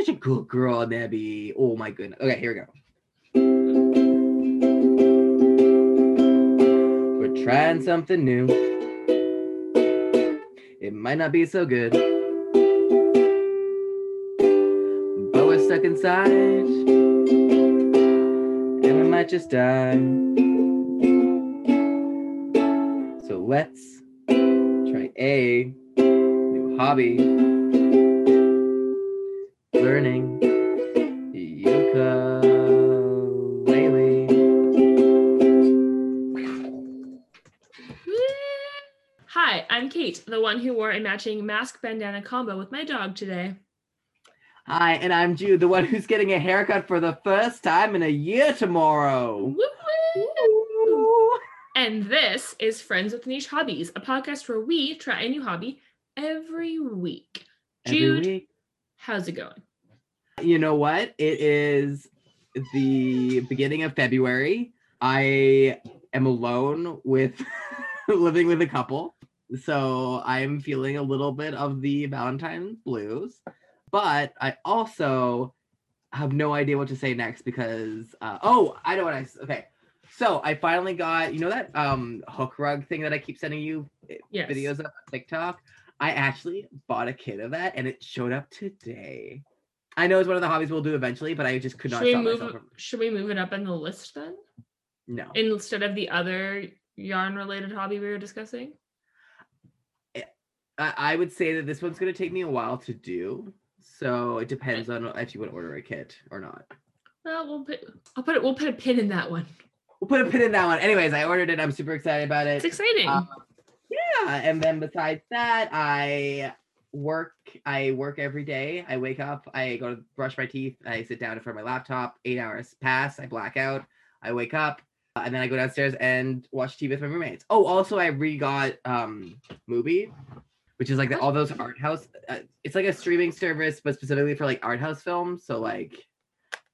such a good girl, Nebby. Oh my goodness. Okay, here we go. We're trying something new. It might not be so good. But we're stuck inside. And we might just die. So let's try a new hobby. Kate, the one who wore a matching mask bandana combo with my dog today. Hi, and I'm Jude, the one who's getting a haircut for the first time in a year tomorrow. Woo! And this is Friends with Niche Hobbies, a podcast where we try a new hobby every week. Every Jude, week. how's it going? You know what? It is the beginning of February. I am alone with living with a couple. So I'm feeling a little bit of the Valentine's blues. But I also have no idea what to say next because uh, oh, I know what I okay. So I finally got you know that um hook rug thing that I keep sending you eh, Yes. videos of on TikTok. I actually bought a kit of that and it showed up today. I know it's one of the hobbies we'll do eventually, but I just could not. Should we move from should we move it up in the list then? no. Instead of the other yarn related hobby we were discussing? I, I would say that this one's gonna take me a while to do. So it depends on if you want to order a kit or not. Well, we'll put I'll put it we'll put a pin in that one. We'll put a pin in that one. Anyways, I ordered it. I'm super excited about it. It's exciting. Um, yeah, and then besides that, I work. I work every day. I wake up. I go to brush my teeth. I sit down in front of my laptop. Eight hours pass. I black out. I wake up, uh, and then I go downstairs and watch TV with my roommates. Oh, also I re-got um movie, which is like the, all those art house. Uh, it's like a streaming service, but specifically for like art house films. So like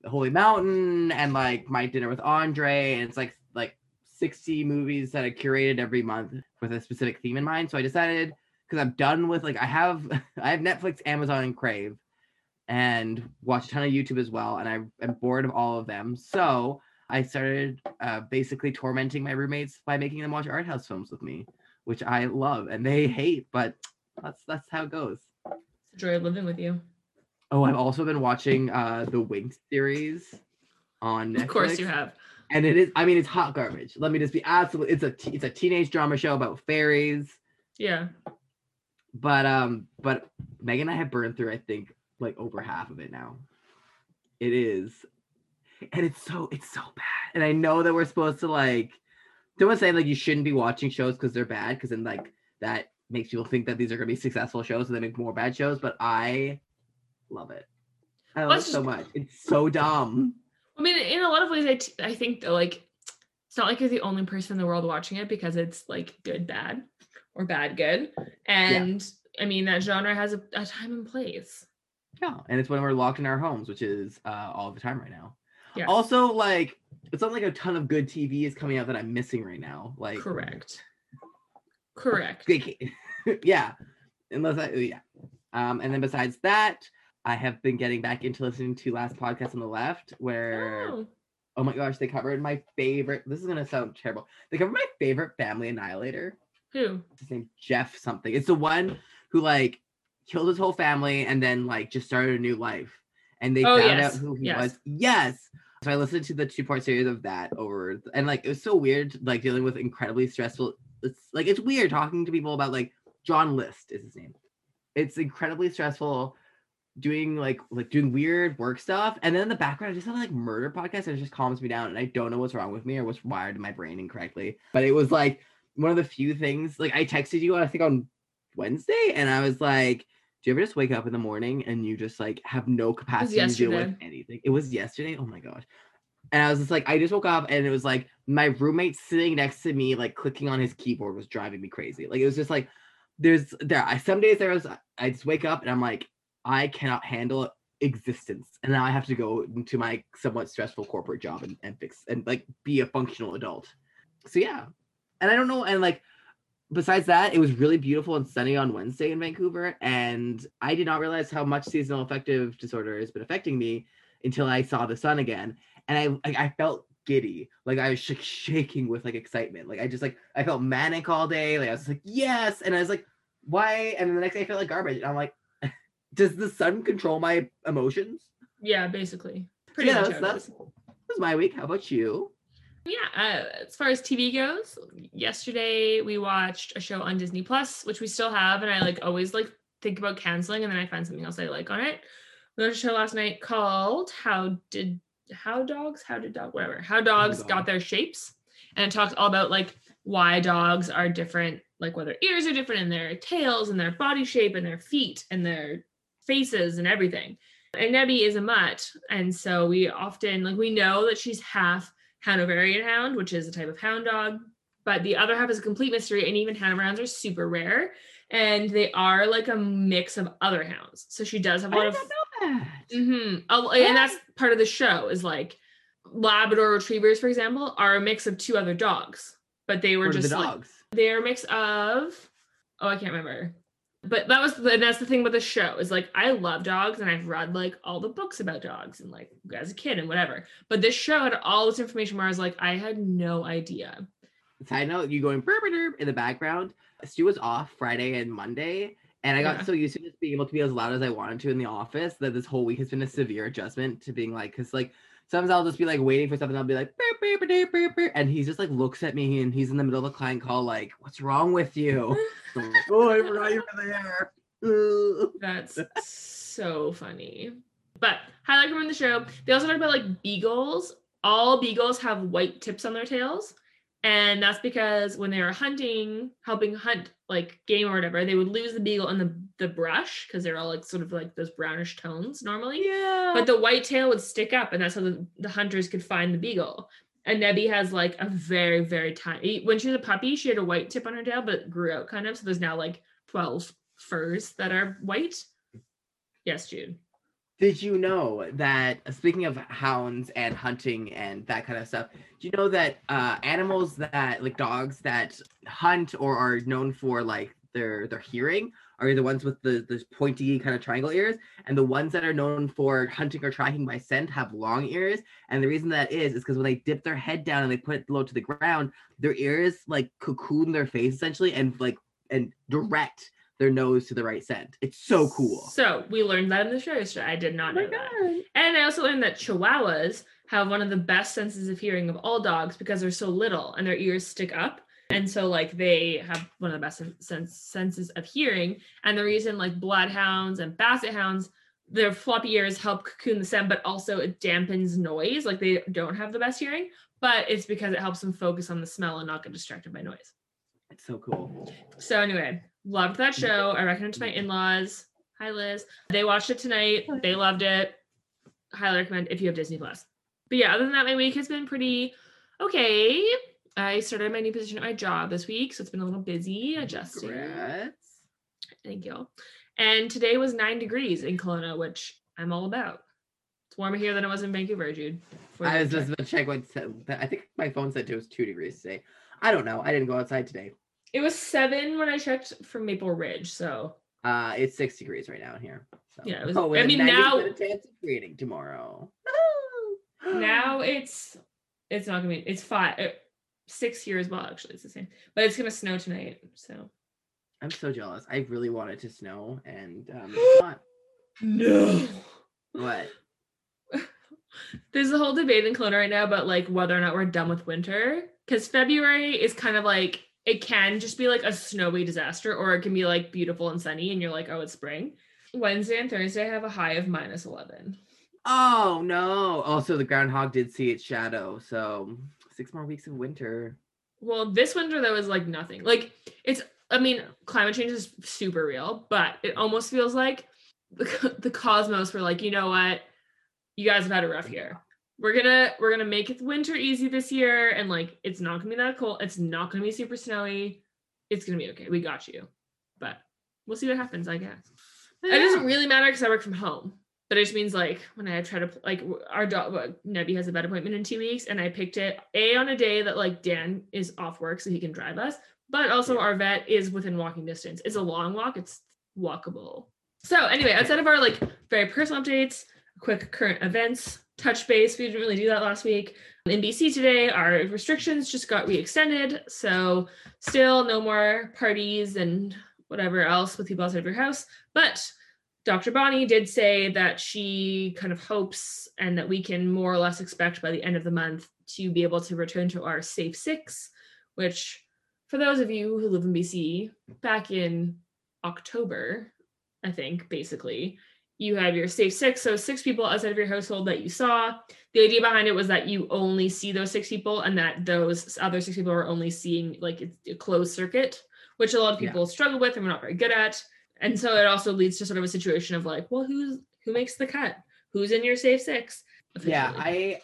the Holy Mountain and like My Dinner with Andre, and it's like like 60 movies that I curated every month with a specific theme in mind. So I decided because I'm done with like I have I have Netflix, Amazon, and Crave, and watch a ton of YouTube as well, and I am bored of all of them. So I started uh, basically tormenting my roommates by making them watch art house films with me, which I love and they hate, but that's that's how it goes. it's a joy of living with you. Oh, I've also been watching uh the Winx series on Netflix. Of course you have. and it is i mean it's hot garbage let me just be absolutely it's a t- it's a teenage drama show about fairies Yeah. but um but megan and i have burned through i think like over half of it now it is and it's so it's so bad and i know that we're supposed to like someone's say like you shouldn't be watching shows because they're bad because then like that makes people think that these are going to be successful shows and they make more bad shows but i love it i love it so just- much it's so dumb I mean, in a lot of ways, I, t- I think that like it's not like you're the only person in the world watching it because it's like good, bad, or bad, good. And I mean, that genre has a, a time and place. Yeah, and it's when we're locked in our homes, which is uh, all the time right now. Yeah. Also, like, it's not like a ton of good TV is coming out that I'm missing right now. Like, Correct. Correct. Yeah, unless I, yeah. Um, and then besides that, I have been getting back into listening to Last Podcast on the Left, where oh, Oh, my gosh, they covered my favorite. This is gonna sound terrible. They covered my favorite family annihilator. who? his name Jeff something. It's the one who like killed his whole family and then like just started a new life. And they Oh, found yes, out who he yes. was. Yes. So I listened to the two part series of that over and like it was so weird, like dealing with incredibly stressful. It's like it's weird talking to people about like John List is his name. It's incredibly stressful doing like like doing weird work stuff and then in the background i just have like murder podcast and it just calms me down and i don't know what's wrong with me or what's wired in my brain incorrectly but it was like one of the few things like i texted you i think on wednesday and i was like do you ever just wake up in the morning and you just like have no capacity to deal with anything? It was yesterday? Oh my gosh. And i was just like i just woke up and it was like my roommate sitting next to me like clicking on his keyboard was driving me crazy. Like it was just like there's there I some days there was I just wake up and I'm like I cannot handle existence. And now I have to go into my somewhat stressful corporate job and, and fix and like be a functional adult. So yeah. And I don't know and like besides that, it was really beautiful and sunny on Wednesday in Vancouver, and I did not realize how much seasonal affective disorder has been affecting me until I saw the sun again, and I I, I felt giddy, like I was sh- shaking with like excitement, like I just like I felt manic all day, like I was like yes, and I was like why, and then the next day I felt like garbage, and I'm like, does the sun control my emotions? Yeah, basically. Pretty yeah, much. that's, that's, that's my week. How about you? Yeah, uh, as far as TV goes, yesterday we watched a show on Disney Plus, which we still have, and I like always like think about canceling, and then I find something else I like on it. We watched a show last night called "How Did How Dogs How Did Dog Whatever How Dogs Dog. Got Their Shapes," and it talks all about like why dogs are different, like whether ears are different and their tails and their body shape and their feet and their faces and everything. And Nebby is a mutt, and so we often like we know that she's half Hanoverian hound, which is a type of hound dog, but the other half is a complete mystery. And even Hanoverians are super rare, and they are like a mix of other hounds. So she does have a I lot did of that. Mhm. Oh, and that's part of the show is like Labrador retrievers, for example, are a mix of two other dogs, but they were What just like dogs. they're a mix of oh i can't remember but that was the, and that's the thing with the show is like i love dogs and i've read like all the books about dogs and like as a kid and whatever but this show had all this information where i was like i had no idea Side note, you going burp derp in the background. Stu was off Friday and Monday, and I got Yeah. so used to just being able to be as loud as I wanted to in the office that this whole week has been a severe adjustment to being like, because like sometimes I'll just be like waiting for something, I'll be like, and he just like looks at me and he's in the middle of a client call, like, what's wrong with you? Like, oh, I forgot you were there. That's so funny. But highlight from the show. They also talk about like beagles. All beagles have white tips on their tails and that's because when they were hunting helping hunt like game or whatever they would lose the beagle in the, the brush because they're all like sort of like those brownish tones normally. Yeah. but the white tail would stick up and that's how the, the hunters could find the beagle. And nebby has like a very very tiny when she was a puppy she had a white tip on her tail but grew out kind of. So there's now like 12 furs that are white. Yes jude Did you know that uh, speaking of hounds and hunting and that kind of stuff, do you know that uh, animals that like dogs that hunt or are known for like their their hearing are the ones with the the pointy kind of triangle ears, and the ones that are known for hunting or tracking by scent have long ears. And the reason that is is because when they dip their head down and they put it low to the ground, their ears like cocoon their face essentially and like and direct their nose to the right scent. It's so cool. so we learned that in the show yesterday i did not Oh know that And I also learned that Chihuahuas have one of the best senses of hearing of all dogs because they're so little and their ears stick up. And so, like, they have one of the best sense, senses of hearing. And the reason, like, bloodhounds and basset hounds, their floppy ears help cocoon the scent, but also it dampens noise. Like, they don't have the best hearing, but it's because it helps them focus on the smell and not get distracted by noise. It's so cool. So, anyway, loved that show. I recommend it to my mm-hmm. in laws. Hi, Liz. They watched it tonight. They loved it. Highly recommend if you have Disney Plus. But yeah, other than that, my week has been pretty okay. I started my new position at my job this week, so it's been a little busy adjusting. Congrats. Thank you. And today was nine degrees in Kelowna, which I'm all about. It's warmer here than it was in Vancouver, Jude. I was just to check what said- I think my phone said it was two degrees today. I don't know. I didn't go outside today. It was seven when I checked from Maple Ridge, so Uh, it's six degrees right now here. So. Yeah, it was- Oh, I mean, now- chance of raining tomorrow. now it's it's not gonna be it's five uh, six here as well actually it's the same but it's gonna snow tonight so I'm so jealous. I really want it to snow, and um, it's not. no What? there's a whole debate in Kelowna right now about like whether or not we're done with winter because february is kind of like it can just be like a snowy disaster or it can be like beautiful and sunny and you're like oh it's spring wednesday and thursday have a high of minus 11 Oh no! Also, the groundhog did see its shadow, so six more weeks of winter. Well, this winter though is like nothing. Like it's I mean, climate change is super real, but it almost feels like the, the cosmos were like, you know what? You guys have had a rough year. We're gonna we're gonna make it winter easy this year, and like it's not gonna be that cold. It's not gonna be super snowy. It's gonna be okay. We got you. But we'll see what happens, I guess. It doesn't really matter because I work from home. But it just means like when I try to like our dog well, Nebby has a vet appointment in two weeks, and I picked it a on a day that like Dan is off work so he can drive us. but also Yeah. our vet is within walking distance. It's a long walk, it's walkable. So anyway, outside of our like very personal updates, quick current events, touch base. We didn't really do that last week. In BC today, our restrictions just got re-extended. So still no more parties and whatever else with people outside of your house. But Dr. Bonnie did say that she kind of hopes and that we can more or less expect by the end of the month to be able to return to our safe six, which for those of you who live in BC, back in October, I think, basically, you have your safe six. So six people outside of your household that you saw. The idea behind it was that you only see those six people and that those other six people are only seeing like a closed circuit, which a lot of Yeah. people struggle with and we're not very good at. And so it also leads to sort of a situation of like, well, who's who makes the cut? Who's in your safe six? Yeah. I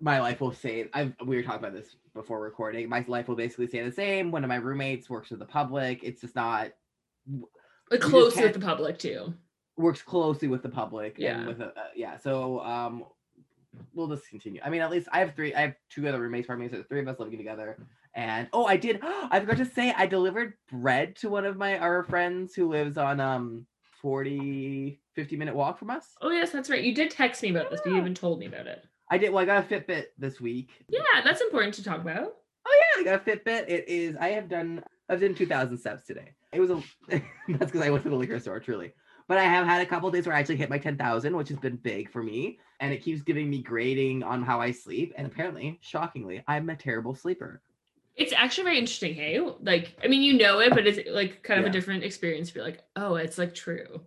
my life will say I we were talking about this before recording. My life will basically stay the same. One of my roommates works with the public. It's just not like close with the public too. Works closely with the public Yeah. and with a, uh, yeah. So um, we'll just continue. I mean, at least I have three. I have two other roommates from me, so three of us living together. And oh, I did. I forgot to say, I delivered bread to one of my our friends who lives on um 40 50 minute walk from us. Oh yes, that's right. You did text me about this, but you Yeah. haven't told me about it. I did. Well, I got a Fitbit this week. Yeah, that's important to talk about. Oh yeah, I got a Fitbit. It is. I have done. I've done two thousand steps today. It was a. that's because I went to the liquor store, truly. But I have had a couple days where I actually hit my ten thousand, which has been big for me, and it keeps giving me grading on how I sleep. And apparently, shockingly, I'm a terrible sleeper. It's actually very interesting, hey? Like, I mean, you know it, but it's like kind of Yeah. a different experience. to be like, oh, it's like true.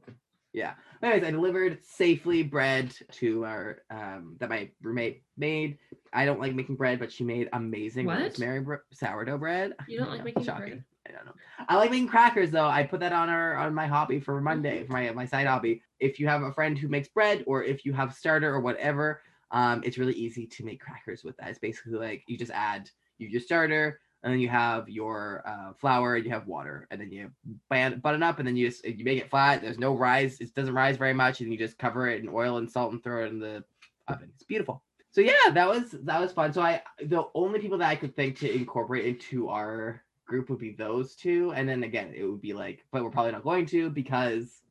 Yeah. Anyways, I delivered safely bread to our um that my roommate made. I don't like making bread, but she made amazing What? rosemary sourdough bread. You don't like making shocking. bread? I don't know. I like making crackers though. I put that on our on my hobby for Monday, for my my side hobby. If you have a friend who makes bread, or if you have starter or whatever, um, it's really easy to make crackers with that. It's basically like you just add you your starter, and then you have your uh, flour, and you have water, and then you ban- button up, and then you just you make it flat. There's no rise. It doesn't rise very much, and you just cover it in oil and salt and throw it in the oven. It's beautiful. So yeah, that was that was fun. So I the only people that I could think to incorporate into our group would be those two, and then again it would be like, but we're probably not going to because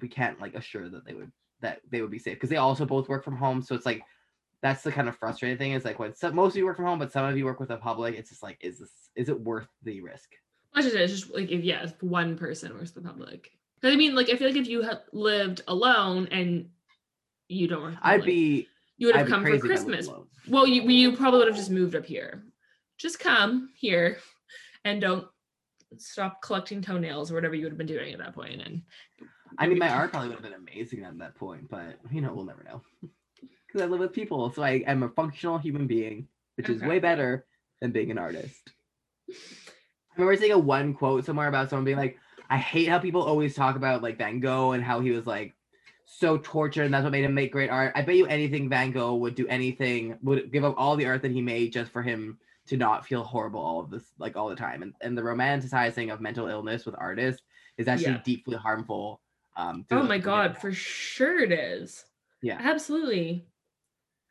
we can't like assure that they would that they would be safe because they also both work from home. So it's like that's the kind of frustrating thing is like when some, most of you work from home, but some of you work with the public. It's just like, is this is it worth the risk? It's just, it's just like if yeah, if one person works with the public. 'Cause I mean, like I feel like if you had lived alone and you don't work, I'd be you would I'd have come for crazy if I lived Christmas. Well, you you probably would have just moved up here. Just come here, and don't stop collecting toenails or whatever you would have been doing at that point. And I mean, my art probably would have been amazing at that point, but you know, we'll never know. Because I live with people, so I am a functional human being, which is way better than being an artist. I remember seeing a one quote somewhere about someone being like, I hate how people always talk about like Van Gogh and how he was like so tortured and that's what made him make great art. I bet you anything Van Gogh would do anything, would give up all the art that he made just for him to not feel horrible all of this like all the time. And and the romanticizing of mental illness with artists is actually Yeah. deeply harmful. Um oh my god, for sure it is. Yeah. absolutely.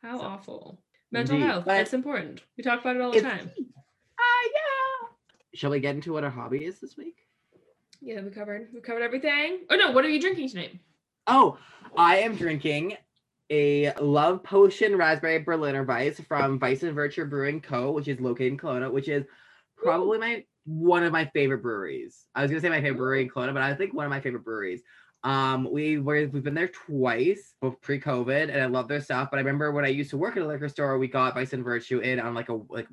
How So, awful. Mental indeed, health. It's important. We talk about it all the time. Ah, yeah. Shall we get into what our hobby is this week? Yeah, we covered. We covered everything. Oh no, what are you drinking tonight? Oh, I am drinking a Love Potion Raspberry Berliner Weiss from Vice and Virtue Brewing Co., which is located in Kelowna, which is probably my one of my favorite breweries. I was gonna say my favorite brewery in Kelowna, but I think one of my favorite breweries. Um, we were we've been there twice, both pre-COVID, and I love their stuff. But I remember when I used to work at a liquor store, we got Vice and Virtue in on like a like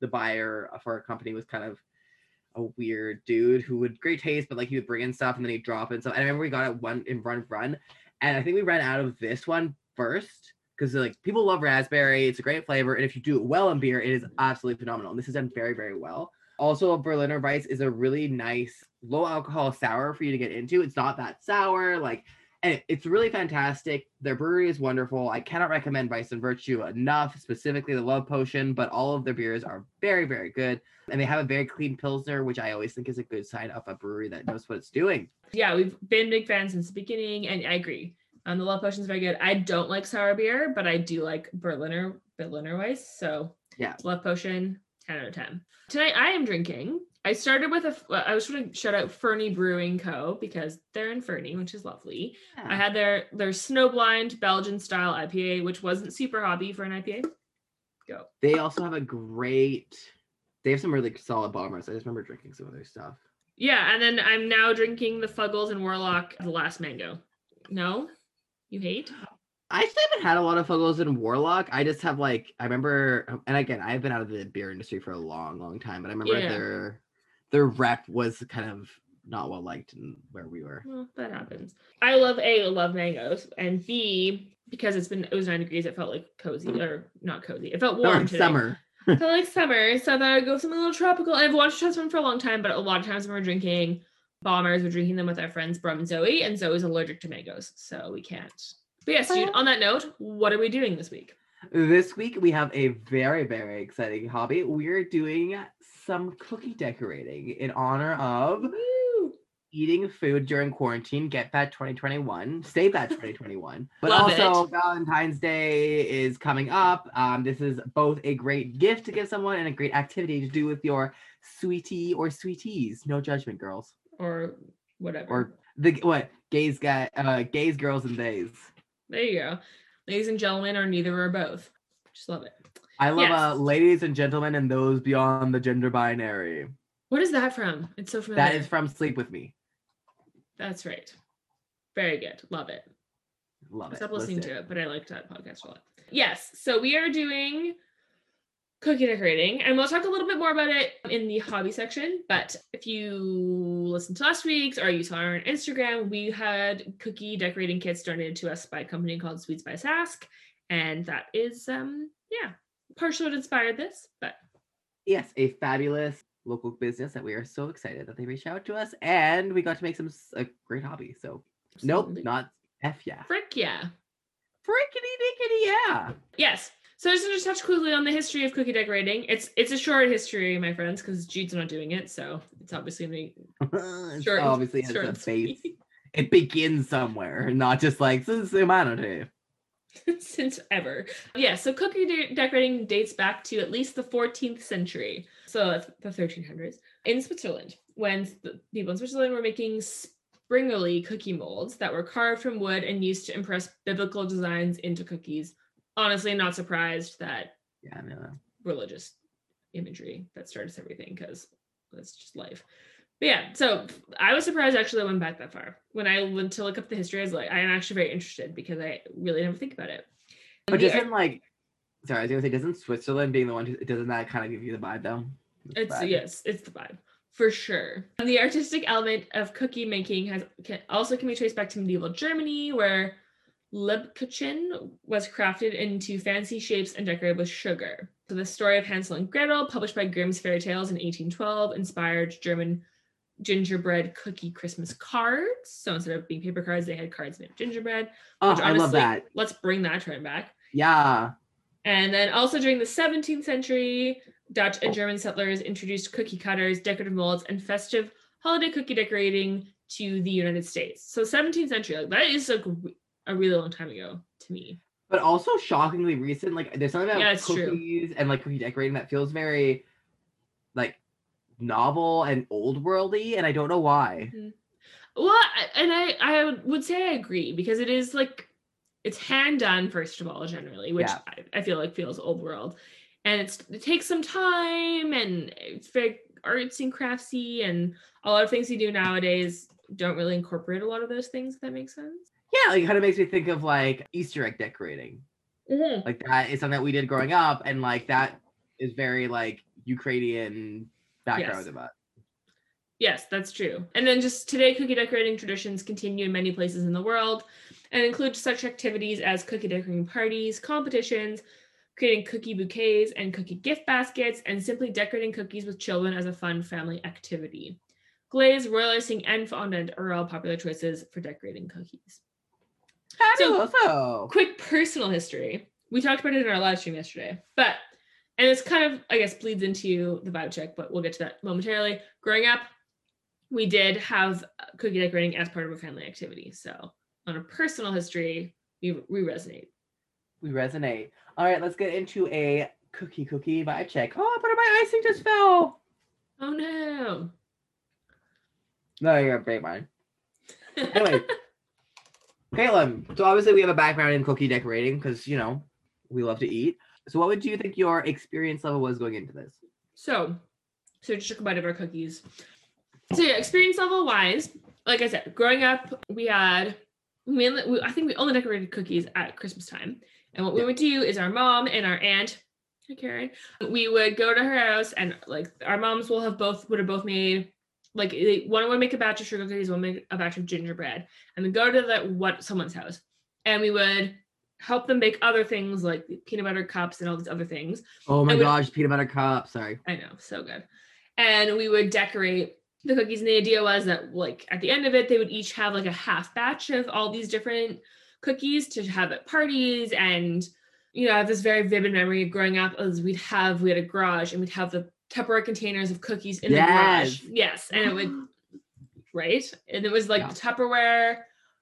the buyer for our company was kind of a weird dude who would great taste, but like he would bring in stuff and then he'd drop in stuff. And I remember we got it one in run run, and I think we ran out of this one first because like people love raspberry. It's a great flavor, and if you do it well in beer, it is absolutely phenomenal. And this is done very very well. Also, a Berliner Weiss is a really nice low alcohol sour for you to get into. It's not that sour, like, it's really fantastic. Their brewery is wonderful. I cannot recommend Vice and Virtue enough, specifically the Love Potion, but all of their beers are very, very good. And they have a very clean Pilsner, which I always think is a good sign of a brewery that knows what it's doing. Yeah, we've been big fans since the beginning, and I agree. Um, the Love Potion is very good. I don't like sour beer, but I do like Berliner Berliner Weiss. So Yeah. Love Potion, 10 out of 10. Tonight I am drinking. I started with a, I was going to shout out Fernie Brewing Co. because they're in Fernie, which is lovely. I had their their Snowblind Belgian style IPA, which wasn't super hobby for an IPA. Go. They also have a great. They have some really solid bombers. I just remember drinking some of their stuff. Yeah, and then I'm now drinking the Fuggles and Warlock the last mango. No? You hate? I actually haven't had a lot of Fuggles and Warlock. I just have like I remember, and again, I've been out of the beer industry for a long, long time, but I remember Yeah. their their rep was kind of not well liked and where we were. Well, that happens. I love A, I love mangoes, and B, because it's been it was nine degrees, it felt like cozy mm. or not cozy. It felt warm today. summer. It felt like summer, so I thought I'd go something a little tropical. I've watched Test One for a long time, but a lot of times when we're drinking bombers, we're drinking them with our friends Brum and Zoe, and Zoe's allergic to mangoes, so we can't. But yes, dude, on that note, what are we doing this week? This week we have a very, very exciting hobby. We're doing some cookie decorating in honor of Woo! eating food during quarantine. Get that 2021. Save that 2021. But Love also Valentine's Day is coming up. Um, this is both a great gift to give someone and a great activity to do with your sweetie or sweeties. No judgment, girls. Or whatever. Or the what gays guy uh gays, girls, and theys. there you go. Ladies and gentlemen, or neither or both. Just love it. I love Yes. uh, ladies and gentlemen and those beyond the gender binary. What is that from? It's so familiar. That is from Sleep with Me. That's right. Very good. Love it. Love I it. stopped listening Listen. to it, but I liked that podcast a lot. Yes. So we are doing cookie decorating, and we'll talk a little bit more about it in the hobby section. But if you listened to last week's or you saw our on Instagram, we had cookie decorating kits donated to us by a company called Sweets by Sask. And that is um yeah, partially what inspired this, but Yes, a fabulous local business that we are so excited that they reached out to us and we got to make some a great hobby. So nope, not F yeah. frick yeah. Frickety dickety yeah. Yes. So I just to touch quickly on the history of cookie decorating. It's it's a short history, my friends, because Jude's not doing it, so it's obviously gonna be It's short. obviously has short a base. It begins somewhere, not just like since humanity. since ever. Yeah, so cookie de- decorating dates back to at least the 14th century. So uh, the 1300s in Switzerland, when the people in Switzerland were making springerle cookie molds that were carved from wood and used to impress biblical designs into cookies. Honestly, not surprised that Yeah, no. religious imagery that starts everything because that's just life. But yeah, so I was surprised actually I went back that far. When I went to look up the history, I was like, I am actually very interested because I really never think about it. But The- doesn't like sorry, I was gonna say, doesn't Switzerland being the one who doesn't that kind of give you the vibe though? The It's vibe. yes, it's the vibe for sure. And the artistic element of cookie making has can, also can be traced back to medieval Germany, where Lebkuchen was crafted into fancy shapes and decorated with sugar. So the story of Hansel and Gretel, published by Grimm's Fairy Tales in 1812, inspired German gingerbread cookie Christmas cards. So instead of being paper cards, they had cards made of gingerbread. Oh, which I love that. Let's bring that trend back. Yeah. And then also during the 17th century, Dutch and German settlers introduced cookie cutters, decorative molds, and festive holiday cookie decorating to the United States. So 17th century, like that is like a really long time ago to me. But also shockingly recent. Like there's something about Yeah, it's true. cookies and like cookie decorating that feels very like novel and old worldy, and I don't know why. Mm-hmm. Well, and I I would say I agree because it is like it's hand done first of all generally, which Yeah. I, I feel like feels old world, and it's it takes some time and it's very artsy and craftsy and a lot of things you do nowadays don't really incorporate a lot of those things. If that makes sense. Yeah, like, it kind of makes me think of like Easter egg decorating. Mm-hmm. Like that is something that we did growing up, and like that is very like Ukrainian background Yes. it. Yes, that's true. And then just today, cookie decorating traditions continue in many places in the world and include such activities as cookie decorating parties, competitions, creating cookie bouquets and cookie gift baskets, and simply decorating cookies with children as a fun family activity. Glaze, royal icing, and fondant are all popular choices for decorating cookies. So- quick personal history. We talked about it in our live stream yesterday, but and it's kind of I guess bleeds into the vibe check, but we'll get to that momentarily. Growing up, we did have cookie decorating as part of a family activity. So on a personal history, we we resonate. we resonate. All right, let's get into a cookie cookie vibe check. Oh, but my icing just fell. Oh no. No, you're a great mind. Anyway. Caitlin, so obviously we have a background in cookie decorating because you know we love to eat. So what would you think your experience level was going into this? So, so just took a bite of our cookies. So yeah, experience level wise, like I said, growing up, we had mainly, we, I think we only decorated cookies at Christmas time. And what we Yeah. would do is our mom and our aunt, Karen, we would go to her house and like our moms will have both would have both made like they, one would make a batch of sugar cookies, one make a batch of gingerbread, and then go to the what someone's house, and we would help them make other things like peanut butter cups and all these other things. Oh my gosh, peanut butter cups! Sorry. I know, so good. And we would decorate the cookies. And the idea was that, like, at the end of it, they would each have like a half batch of all these different cookies to have at parties. And, you know, I have this very vivid memory of growing up as we'd have, we had a garage and we'd have the Tupperware containers of cookies in the garage. Yes. Yes. And it would, right? And it was like Yeah. the Tupperware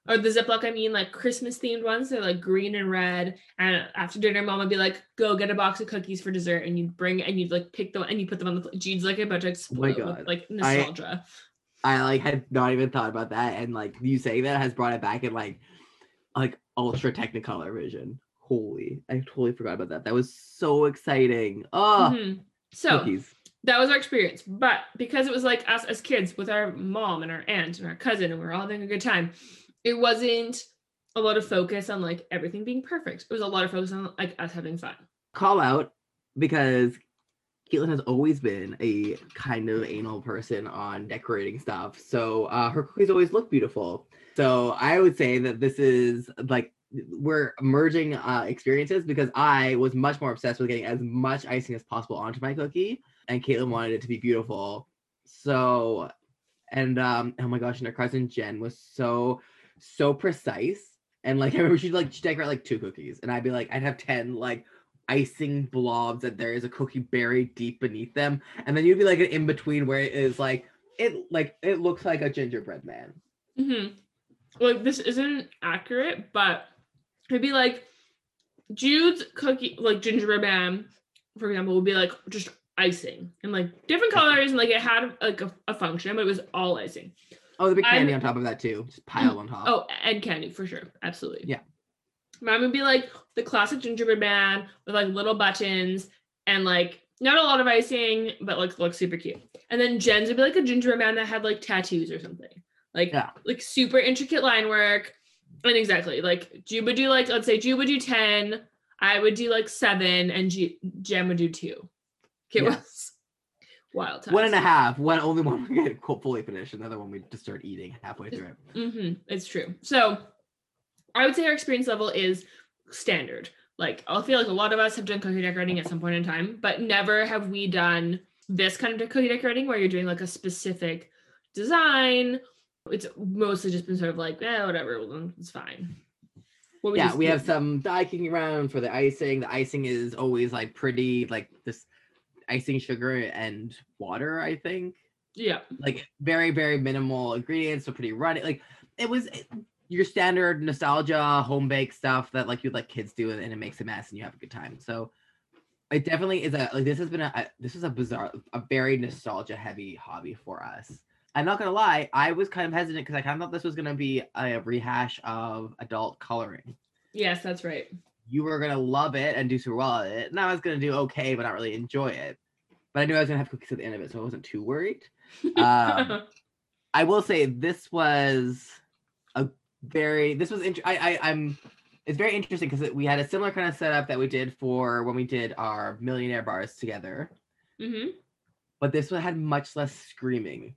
or the Ziploc, I mean, like Christmas themed ones. They're like green and red. And after dinner, mom would be like, go get a box of cookies for dessert. And you'd bring and you'd like pick them and you put them on the plate. Jean's like about to explode God. with like nostalgia. I like had not even thought about that, and like you saying that has brought it back in like like ultra technicolor vision. Holy, I totally forgot about that. That was so exciting. Oh, Mhm. So cookies. That was our experience. But because it was like us as kids with our mom and our aunt and our cousin, and we were all having a good time, it wasn't a lot of focus on like everything being perfect. It was a lot of focus on like us having fun. Call out because Caitlin has always been a kind of anal person on decorating stuff. So uh, her cookies always look beautiful. So I would say that this is like we're merging uh, experiences because I was much more obsessed with getting as much icing as possible onto my cookie, and Caitlin wanted it to be beautiful. So, and um, oh my gosh, and her cousin Jen was so so precise. And like I remember she'd like she'd decorate like two cookies, and I'd be like, I'd have ten like icing blobs that there is a cookie buried deep beneath them, and then you'd be like an in between where it is like it like it looks like a gingerbread man. hmm Like this isn't accurate, but it'd be like Jude's cookie, like gingerbread man, for example, would be like just icing and like different colors, and like it had like a, a function, but it was all icing. Oh, there'd be candy I'm- on top of that too, just pile on top. Oh, and candy for sure, absolutely. Yeah. Mine would be like the classic gingerbread man with like little buttons and like not a lot of icing, but like looks super cute. And then Jen's would be like a gingerbread man that had like tattoos or something, like Yeah. like super intricate line work. And exactly like Jude would do like let's say Jude would do ten, I would do like seven, and G- Jen would do two. It Yeah. was wild times. One and a half. One only one we get fully finished, Another one we just start eating halfway through it. Mm-hmm. It's true. So I would say our experience level is standard. Like I feel like a lot of us have done cookie decorating at some point in time, but never have we done this kind of cookie decorating where you're doing like a specific design. It's mostly just been sort of like, eh, whatever, well, it's fine. What would you Yeah, we have some dye kicking around for the icing. The icing is always like pretty, like this icing sugar and water. I think Yeah. like very very minimal ingredients, so pretty runny. Like it was eh, your standard nostalgia home bake stuff that like you let kids do, and it makes a mess, and you have a good time. So it definitely is a like this has been a, a this is a bizarre, a very nostalgia heavy hobby for us. I'm not gonna lie, I was kind of hesitant because I kind of thought this was gonna be a rehash of adult coloring. Yes, that's right. You were gonna love it and do super well at it, and I was gonna do okay, but not really enjoy it. But I knew I was gonna have cookies at the end of it, so I wasn't too worried. Um, I will say this was a very this was int- I, I I'm it's very interesting because we had a similar kind of setup that we did for when we did our millionaire bars together, hmm but this one had much less screaming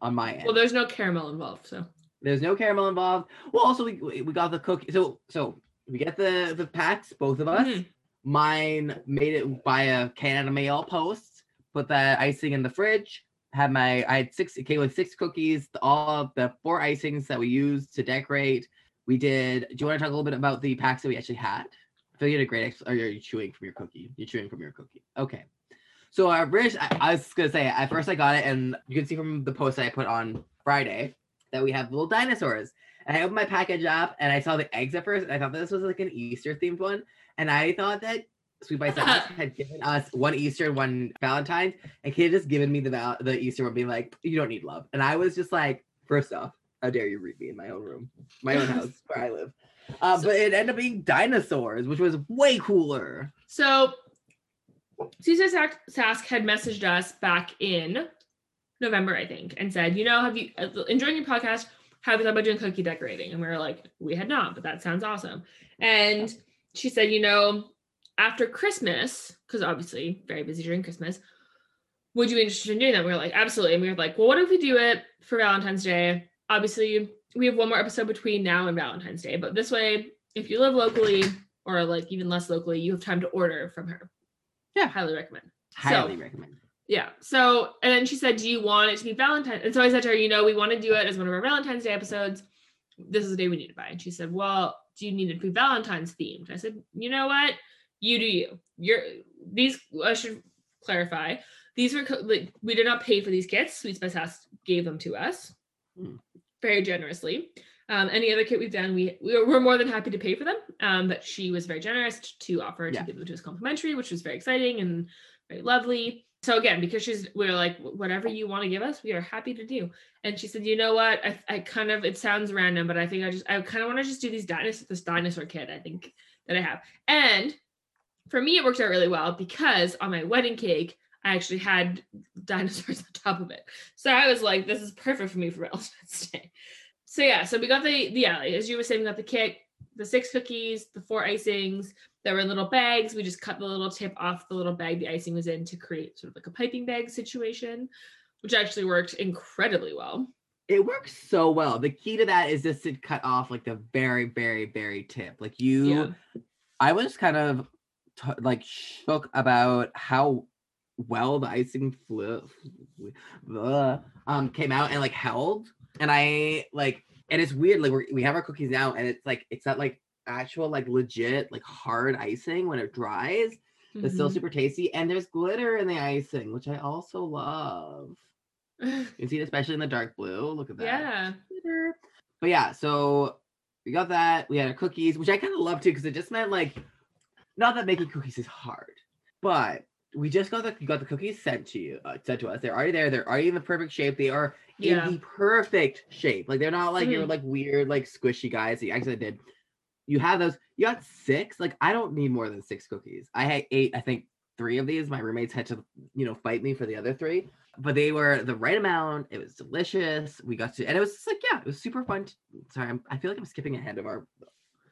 on my end. Well, there's no caramel involved, so There's no caramel involved. Well, also we we we got the cookie. So so we get the the packs, both of us. Mhm. Mine made it by a Canada Mail post. Put the icing in the fridge. Had my I had six. It came with six cookies. All of the four icings that we used to decorate. We did. Do you want to talk a little bit about the packs that we actually had? I feel you had a great. Ex- or are you chewing from your cookie? You're chewing from your cookie. Okay. So our British. I, I was gonna say at first I got it, and you can see from the post that I put on Friday that we have little dinosaurs. And I opened my package up and I saw the eggs at first. And I thought that this was like an Easter themed one. And I thought that Sweet by Sask had given us one Easter and one Valentine's, and he had just given me the val- the Easter one, being like, "You don't need love," and I was just like, first off, how dare you read me in my own room, my own house where I live. Uh, So- but it ended up being dinosaurs, which was way cooler. So Caesar Sask Sask had messaged us back in November, I think, and said, you know, have you uh, enjoying your podcast? Have you thought about doing cookie decorating? And we were like, we had not, but that sounds awesome. And she said, you know, after Christmas, because obviously very busy during Christmas, would you be interested in doing that? We were like, absolutely. And we were like, well, what if we do it for Valentine's Day? Obviously, we have one more episode between now and Valentine's Day, but this way, if you live locally or like even less locally, you have time to order from her. Yeah. highly recommend. Highly recommend. Yeah. So, and then she said, Do you want it to be Valentine? And so I said to her, You know, we want to do it as one of our Valentine's Day episodes. This is the day we need to buy. And she said, Well, do you need it to be Valentine's themed? I said, You know what? You do you. You're these, I should clarify. These were, like, we did not pay for these kits. Sweet Spice House gave them to us Hmm. very generously. Um, any other kit we've done, we we were- more than happy to pay for them. Um, but she was very generous to offer to Yeah. give them to us complimentary, which was very exciting and very lovely. So again, because she's we are like whatever you want to give us, we are happy to do. And she said, you know what? I, I kind of it sounds random, but I think I just I kind of want to just do these dinosaur this dinosaur kit. I think that I have. And for me, it worked out really well because on my wedding cake, I actually had dinosaurs on top of it. So I was like, this is perfect for me for Valentine's Day. So yeah, so we got the the yeah, as you were saying, we got the cake the six cookies, the four icings. There were little bags. We just cut the little tip off the little bag the icing was in to create sort of like a piping bag situation, which actually worked incredibly well. It works so well. The key to that is just to cut off like the very, very, very tip. Like you, Yeah. I was kind of t- like shook about how well the icing flew, uh, um, came out and like held. And I like, and it's weird. Like we're, we have our cookies now, and it's like it's not like actual like legit like hard icing when it dries. It's still super tasty, and there's glitter in the icing, which I also love. You can see it especially in the dark blue. Look at that. yeah. glitter. But yeah, so we got that. We had our cookies, which I kind of love too, because it just meant like, not that making cookies is hard, but we just got the got the cookies sent to you, uh, sent to us. They're already there. They're already in the perfect shape. They are Yeah. in the perfect shape. Like they're not like your Mhm. like weird like squishy guys. you actually did. You have those. You got six. Like I don't need more than six cookies. I had eight. I think three of these. My roommates had to you know fight me for the other three but they were the right amount. It was delicious. We got to, and it was just like, yeah, it was super fun. to- sorry, I'm, I feel like I'm skipping ahead of our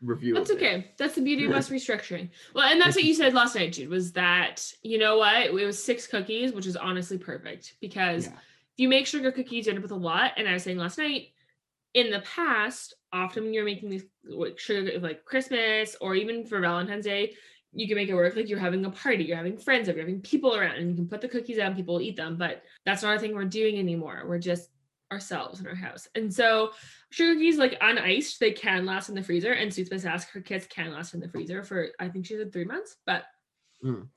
review. That's it. okay. That's the beauty of us restructuring. Well, and that's what you said last night, Jude, was that you know what? It was six cookies, which is honestly perfect because Yeah. if you make sugar cookies, you end up with a lot. And I was saying last night, in the past, often when you're making these like sugar like Christmas or even for Valentine's Day, you can make it work like you're having a party, you're having friends over, you're having people around, and you can put the cookies out and people will eat them. But that's not a thing we're doing anymore. We're just ourselves in our house. And so sugar cookies like uniced, they can last in the freezer. And Sweet Spice asked her kids can last in the freezer for I think she said three months, but Mm.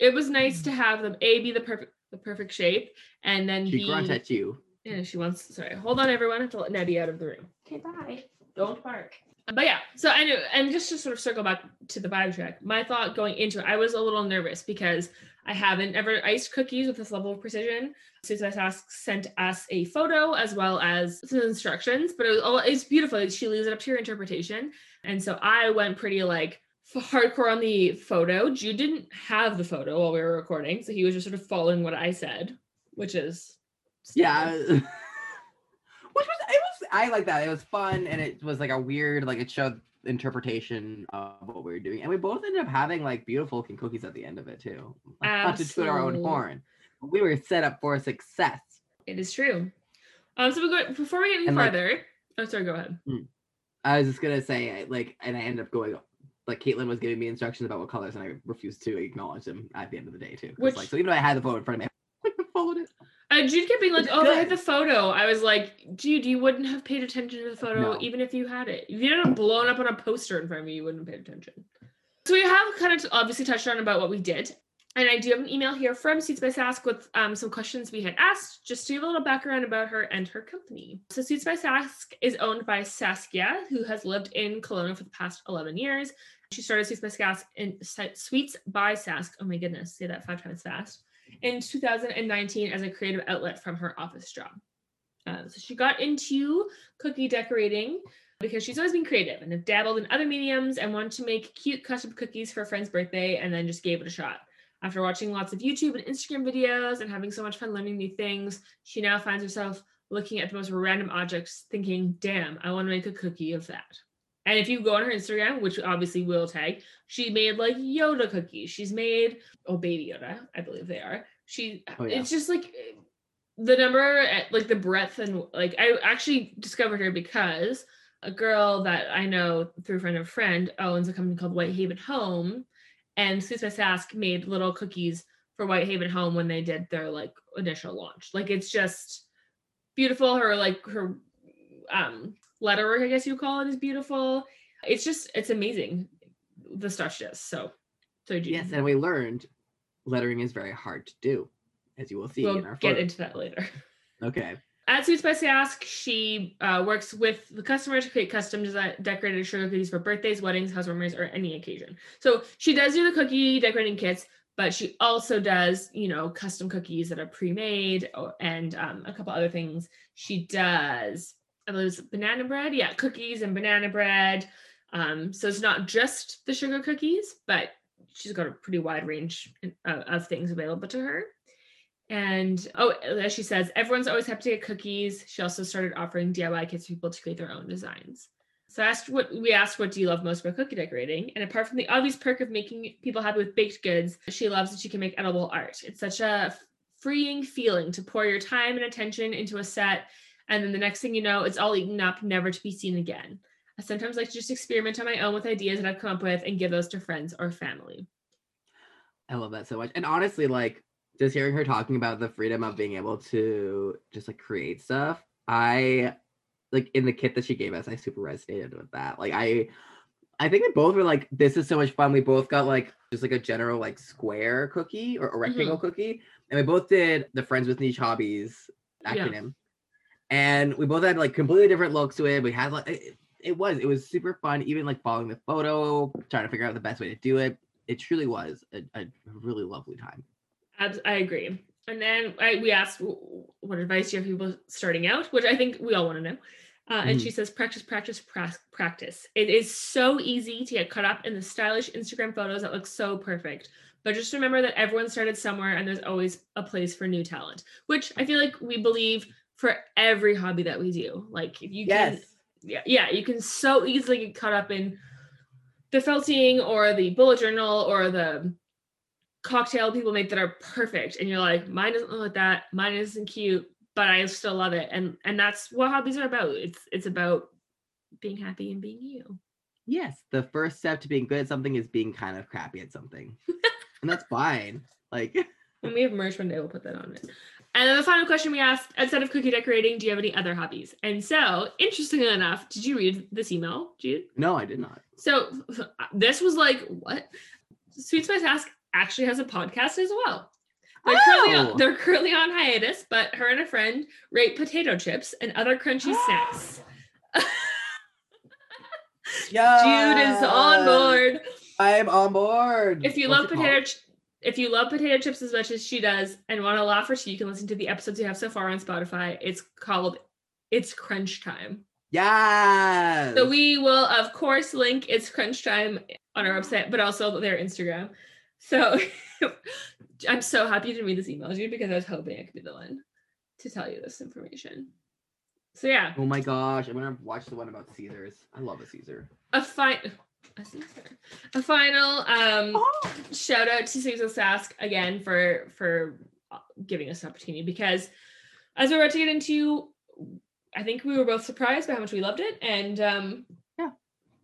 it was nice to have them A be the perfect the perfect shape and then She B grunts at you. Yeah, she wants. Sorry, hold on, everyone. I have to let Nettie out of the room. Okay, bye. Don't bark. But yeah, so I know, and just to sort of circle back to the vibe track, my thought going into it, I was a little nervous because I haven't ever iced cookies with this level of precision. Suicide Task sent us a photo as well as some instructions, but it was oh, it's beautiful. She leaves it up to your interpretation, and so I went pretty like hardcore on the photo. Jude didn't have the photo while we were recording, so he was just sort of following what I said, which is Yeah. Which was it was I like that. It was fun and it was like a weird like it showed interpretation of what we were doing. And we both ended up having like beautiful looking cookies at the end of it too. Not to toot our own horn. We were set up for success. It is true. Um, so we go before we get any And, like- farther. oh, sorry. Go ahead. I was just gonna say like and I ended up going like Caitlin was giving me instructions about what colors and I refused to acknowledge them at the end of the day too. Which- like so even though I had the photo in front of me, I followed it. Uh, Jude kept being like, "Oh, I had the photo." I was like, "Jude, you wouldn't have paid attention to the photo No. even if you had it. If you it blown up on a poster in front of you, you wouldn't have paid attention." So we have kind of obviously touched on about what we did, and I do have an email here from Sweets by Sask with um, some questions we had asked, just to give a little background about her and her company. So Sweets by Sask is owned by Saskia, who has lived in Kelowna for the past 11 years. She started Sweets by Sask in Sweets by Sask. Oh my goodness, say that five times fast. In 2019 as a creative outlet from her office job. Uh, so she got into cookie decorating because she's always been creative and have dabbled in other mediums and wanted to make cute custom cookies for a friend's birthday and then just gave it a shot. After watching lots of YouTube and Instagram videos and having so much fun learning new things, she now finds herself looking at the most random objects, thinking, damn, I want to make a cookie of that. And if you go on her Instagram, which obviously will tag, she made like Yoda cookies. She's made, oh, baby Yoda, I believe they are. She, oh, yeah. it's just like the number, like the breadth, and like I actually discovered her because a girl that I know through a friend of a friend owns a company called Whitehaven Home, and Sweets Sask made little cookies for Whitehaven Home when they did their like initial launch. Like it's just beautiful. Her like her um letterwork, I guess you call it, is beautiful. It's just it's amazing the stuff she does. So so yes, and we learned lettering is very hard to do, as you will see we'll in our get into that later. Okay. At Sweets by Sask, she uh, works with the customer to create custom design decorated sugar cookies for birthdays, weddings, housewarmers, or any occasion. So she does do the cookie decorating kits, but she also does, you know, custom cookies that are pre-made and um, a couple other things. She does, I believe banana bread. Yeah, cookies and banana bread. Um, so it's not just the sugar cookies, but she's got a pretty wide range of, of things available to her. And oh, as she says, everyone's always happy to get cookies. She also started offering DIY kits for people to create their own designs. So I asked what we asked, what do you love most about cookie decorating? And apart from the obvious perk of making people happy with baked goods, she loves that she can make edible art. It's such a freeing feeling to pour your time and attention into a set, and then the next thing you know, it's all eaten up, never to be seen again. I sometimes like to just experiment on my own with ideas that I've come up with and give those to friends or family. I love that so much. And honestly, like just hearing her talking about the freedom of being able to just like create stuff, I like in the kit that she gave us, I super resonated with that. Like I I think we both were like, this is so much fun. We both got like just like a general like square cookie or a rectangle mm-hmm. cookie. And we both did the Friends with Niche Hobbies acronym. And we both had like completely different looks to it. We had like it, it was, it was super fun, even like following the photo, trying to figure out the best way to do it. It truly was a, a really lovely time. I agree. And then I, we asked what advice do you have people starting out, which I think we all want to know. Uh, and mm. she says, practice, practice, pra- practice. It is so easy to get caught up in the stylish Instagram photos that look so perfect. But just remember that everyone started somewhere and there's always a place for new talent, which I feel like we believe for every hobby that we do. Like if you yes. can, yeah, yeah, you can so easily get caught up in the felting or the bullet journal or the cocktail people make that are perfect and you're like mine doesn't look like that. Mine isn't cute but i still love it. And and that's what hobbies are about. It's it's about being happy and being you. Yes the first step to being good at something is being kind of crappy at something. And that's fine. Like when we have merch one day we'll put that on it and then the final question we asked instead of cookie decorating do you have any other hobbies and so interestingly enough did you read this email jude no i did not so this was like what Sweets by Sask actually has a podcast as well. They're, oh. currently on, oh! they're currently on hiatus, but her and a friend rate potato chips and other crunchy ah. snacks. yeah. Jude is on board. I'm on board. If you What's love potato, ch- if you love potato chips as much as she does and want to laugh or she, you can listen to the episodes you have so far on Spotify. It's called "It's Crunch Time." Yeah. So we will, of course, link "It's Crunch Time" on our website, but also their Instagram. So I'm so happy to read this email to you because I was hoping I could be the one to tell you this information. So yeah. Oh my gosh, I'm gonna watch the one about Caesars. I love a Caesar. A fine a final um oh. shout out to Susan Sask again for for uh, giving us an opportunity because as we're about to get into I think we were both surprised by how much we loved it and um yeah,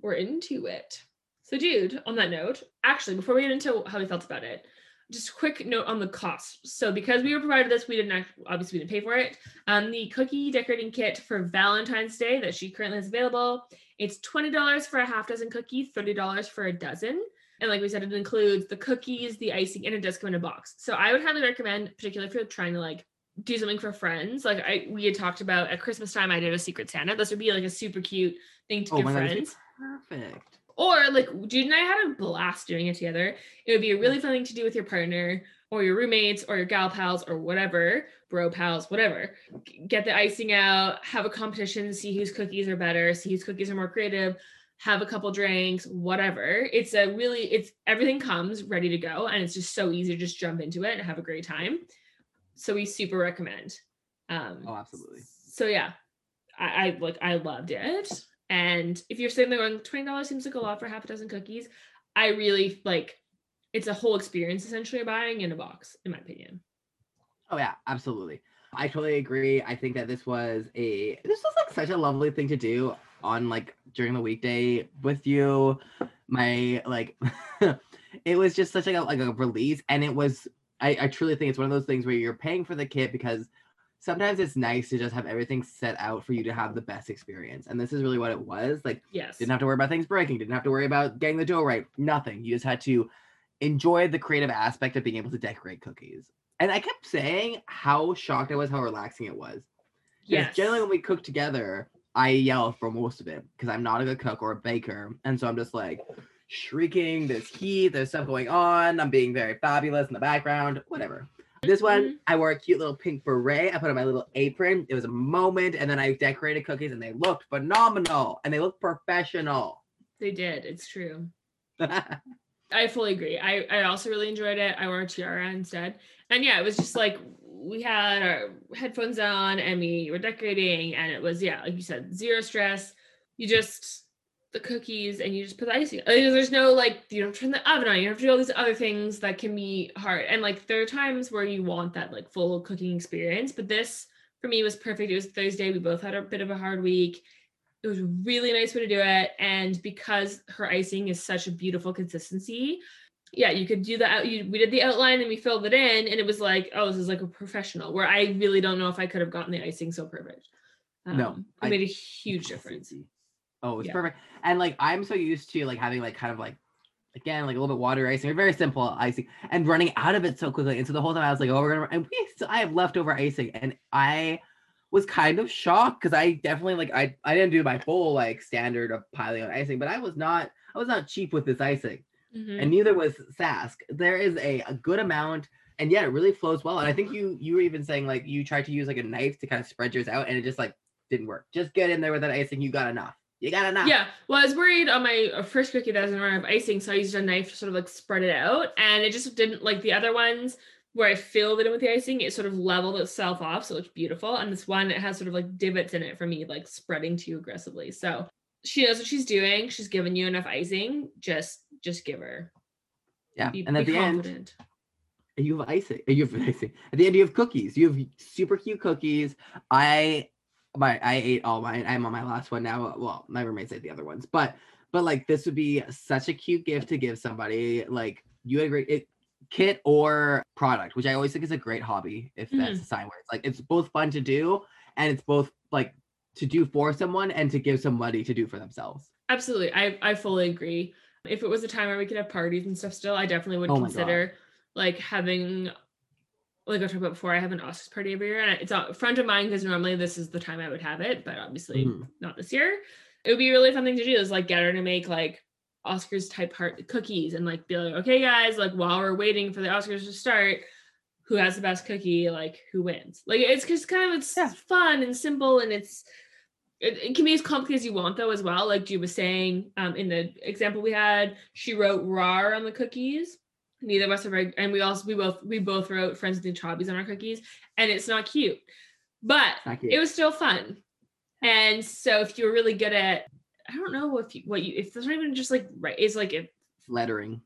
we're into it. So, dude, on that note, actually, before we get into how we felt about it, just a quick note on the cost. So, because we were provided this, we didn't actually, obviously we didn't pay for it. Um, the cookie decorating kit for Valentine's Day that she currently has available, it's twenty dollars for a half dozen cookies, thirty dollars for a dozen. And like we said, it includes the cookies, the icing, and it does come in a box. So I would highly recommend, particularly if you're trying to like do something for friends. Like I we had talked about at Christmas time, I did a secret Santa. This would be like a super cute thing to oh give friends. Perfect Or like Jude and I had a blast doing it together. It would be a really fun thing to do with your partner or your roommates or your gal pals or whatever, bro pals, whatever. Get the icing out, have a competition, see whose cookies are better, see whose cookies are more creative, have a couple drinks, whatever. It's a really, it's everything comes ready to go. And it's just so easy to just jump into it and have a great time. So we super recommend. Um, Oh, absolutely. so yeah, I, I like I loved it. And if you're sitting there going, twenty dollars seems like a lot for half a dozen cookies, I really like it's a whole experience essentially buying in a box, in my opinion. Oh yeah, absolutely. I totally agree. I think that this was a this was like such a lovely thing to do on like during the weekday with you. My like it was just such like a like a release and it was I, I truly think it's one of those things where you're paying for the kit because sometimes it's nice to just have everything set out for you to have the best experience. And this is really what it was. Like Yes. didn't have to worry about things breaking, didn't have to worry about getting the dough right, nothing. You just had to enjoy the creative aspect of being able to decorate cookies. And I kept saying how shocked I was how relaxing it was. Yes. generally when we cook together, I yell for most of it because I'm not a good cook or a baker. And so I'm just like shrieking, there's heat, there's stuff going on. I'm being very fabulous in the background, whatever. This one, Mhm. I wore a cute little pink beret. I put on my little apron. It was a moment. And then I decorated cookies and they looked phenomenal and they looked professional. They did, it's true. I fully agree. I, I also really enjoyed it. I wore a tiara instead. And yeah, it was just like we had our headphones on and we were decorating and it was, yeah, like you said, zero stress. You just the cookies and you just put the icing. Like, there's no like you don't turn the oven on. You have to do all these other things that can be hard. And like there are times where you want that like full cooking experience, but this for me was perfect. It was Thursday. We both had a bit of a hard week. It was a really nice way to do it. And because her icing is such a beautiful consistency, yeah, you could do that. You, we did the outline and we filled it in, and it was like, oh, this is like a professional. Where I really don't know if I could have gotten the icing so perfect. No, Um, it I- made a huge difference. Oh, it's Yeah. perfect. And like I'm so used to like having like kind of like again like a little bit water icing or very simple icing and running out of it so quickly. And so the whole time I was like, oh, we're gonna and we still, I have leftover icing, and I was kind of shocked because I definitely like I I didn't do my full like standard of piling on icing, but I was not I was not cheap with this icing, Mhm. and neither was Sask. There is a, a good amount. And yeah, it really flows well. And I think you you were even saying like you tried to use like a knife to kind of spread yours out, and it just like didn't work. Just get in there with that icing. You got enough. You got enough. Yeah, well, I was worried on my uh, first cookie that I doesn't run out of icing, so I used a knife to sort of like spread it out, and it just didn't like the other ones where I filled it in with the icing. It sort of leveled itself off, so it looked beautiful. And this one, it has sort of like divots in it for me, like spreading too aggressively. So she knows what she's doing. She's given you enough icing. Just, just give her. Yeah. Be, and at the end, you have icing. You have icing. At the end, you have cookies. You have super cute cookies. I my I ate all mine. I'm on my last one now. Well, my roommates ate the other ones, but but like this would be such a cute gift to give somebody. Like you had a great it, kit or product, which I always think is a great hobby. If hmm. that's a sign where it's like it's both fun to do and it's both like to do for someone and to give somebody to do for themselves. Absolutely. I, I fully agree. If it was a time where we could have parties and stuff still, I definitely would Oh consider like having like I talked about before, I have an Oscars party every year. And it's a friend of mine because normally this is the time I would have it, but obviously Mhm. not this year. It would be a really fun thing to do is like get her to make like Oscars type heart cookies and like be like, okay, guys, like while we're waiting for the Oscars to start, who has the best cookie, like who wins. Like it's just kind of it's Yeah. fun and simple and it's it, it can be as complicated as you want though as well. Like Ju was saying, um, in the example we had, she wrote RAR on the cookies. Neither of us are very, and we also we both we both wrote Friends with Niche Hobbies on our cookies, and it's not cute, but not cute. it was still fun. And so if you were really good at, I don't know if you what you if there's not even just like right, it's like if lettering.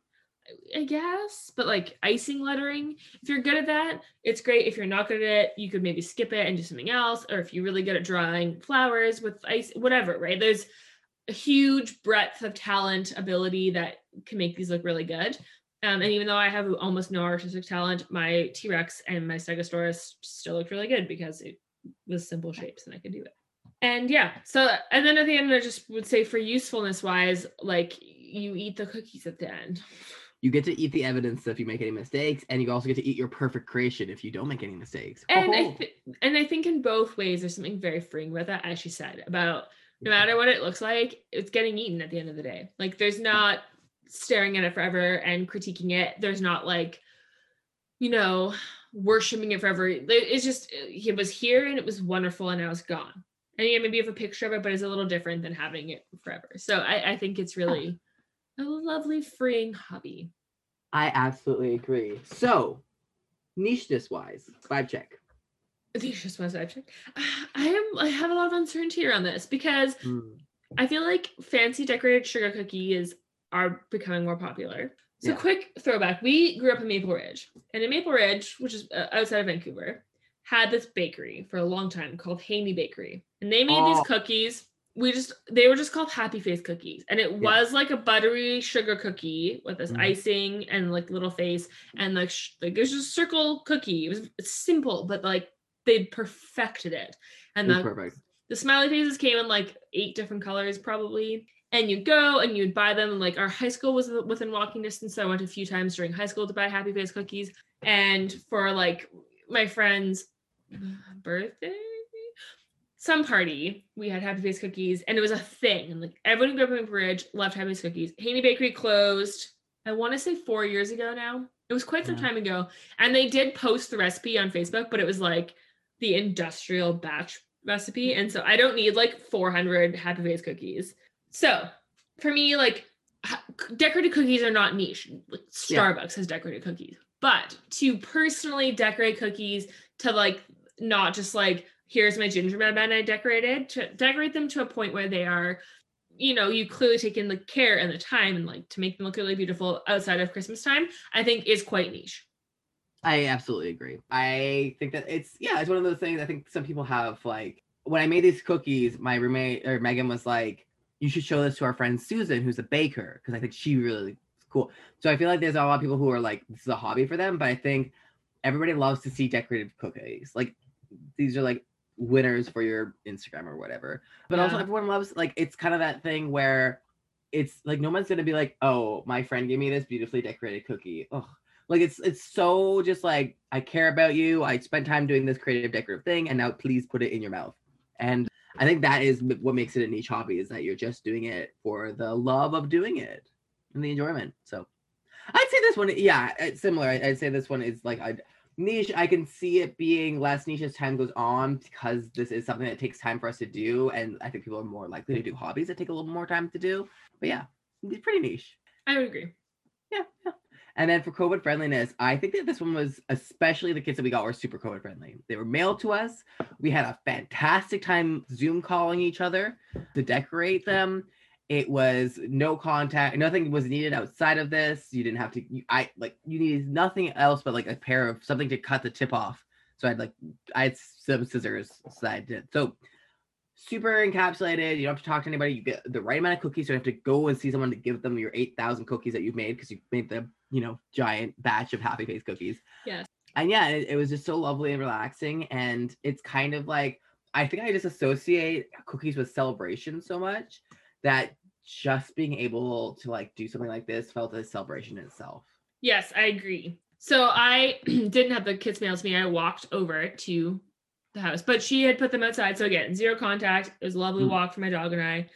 I guess, but like icing lettering, if you're good at that, it's great. If you're not good at it, you could maybe skip it and do something else. Or if you're really good at drawing flowers with ice, whatever, right? There's a huge breadth of talent, ability that can make these look really good. Um, and even though I have almost no artistic talent, my T Rex and my Stegosaurus still looked really good because it was simple shapes and I could do it. And yeah, so and then at the end, I just would say for usefulness wise, like you eat the cookies at the end. You get to eat the evidence if you make any mistakes, and you also get to eat your perfect creation if you don't make any mistakes. and I Oh, th- and I think in both ways there's something very freeing about that, as she said, about no matter what it looks like, it's getting eaten at the end of the day. Like there's not staring at it forever and critiquing it. There's not like, you know, worshiping it forever. It's just it was here and it was wonderful and now it's gone. And yeah, maybe you have a picture of it, but it's a little different than having it forever. So I, I think it's really a lovely freeing hobby. I absolutely agree. So niche wise, vibe check. Niche wise vibe check. I am I have a lot of uncertainty around this because mm. I feel like fancy decorated sugar cookies are becoming more popular. So yeah. quick throwback. We grew up in Maple Ridge. And in Maple Ridge, which is uh, outside of Vancouver, had this bakery for a long time called Haney Bakery. And they made oh. these cookies. We just they were just called happy face cookies. And it yeah. was like a buttery sugar cookie with this mm icing and like little face and like sh- like it was just a circle cookie. It was simple, but like they perfected it. And the, perfect. the smiley faces came in like eight different colors probably and you'd go and you'd buy them. Like our high school was within walking distance, so I went a few times during high school to buy Happy Face cookies. And for like my friend's birthday, some party, we had Happy Face cookies, and it was a thing. And like everyone who grew up in Bridge loved Happy Face cookies. Haney Bakery closed. I want to say four years ago now. It was quite some time ago, and they did post the recipe on Facebook, but it was like the industrial batch recipe, and so I don't need like 400 Happy Face cookies. So for me, like decorated cookies are not niche. Like Starbucks yeah. has decorated cookies, but to personally decorate cookies to like not just like here's my gingerbread man I decorated to decorate them to a point where they are, you know, you clearly take in the care and the time and like to make them look really beautiful outside of Christmas time. I think is quite niche. I absolutely agree. I think that it's yeah, it's one of those things. I think some people have like when I made these cookies, my roommate or Megan was like, you should show this to our friend Susan, who's a baker, because I think she really cool. So I feel like there's a lot of people who are like, this is a hobby for them, but I think everybody loves to see decorative cookies. Like these are like winners for your Instagram or whatever. But yeah. also everyone loves like it's kind of that thing where it's like no one's gonna be like, oh, my friend gave me this beautifully decorated cookie. Oh, like it's it's so just like I care about you. I spent time doing this creative decorative thing, and now please put it in your mouth. And I think that is what makes it a niche hobby is that you're just doing it for the love of doing it and the enjoyment. So I'd say this one, yeah, it's similar. I'd say this one is like a niche. I can see it being less niche as time goes on because this is something that takes time for us to do. And I think people are more likely to do hobbies that take a little more time to do. But yeah, it's pretty niche. I would agree. Yeah, yeah. And then for COVID friendliness, I think that this one was, especially the kids that we got, were super COVID friendly. They were mailed to us. We had a fantastic time Zoom calling each other to decorate them. It was no contact, nothing was needed outside of this. You didn't have to, I like, you needed nothing else but like a pair of something to cut the tip off. So I'd like, I had some scissors, so I did. So super encapsulated. You don't have to talk to anybody. You get the right amount of cookies. So you have to go and see someone to give them your 8,000 cookies that you've made because you made the, you know, giant batch of happy face cookies. Yes. And yeah, it, it was just so lovely and relaxing. And it's kind of like, I think I just associate cookies with celebration so much that just being able to like do something like this felt a celebration itself. Yes, I agree. So I didn't have the kids mail to me. I walked over to the house, but she had put them outside. So again, zero contact. It was a lovely mm. walk for my dog and I.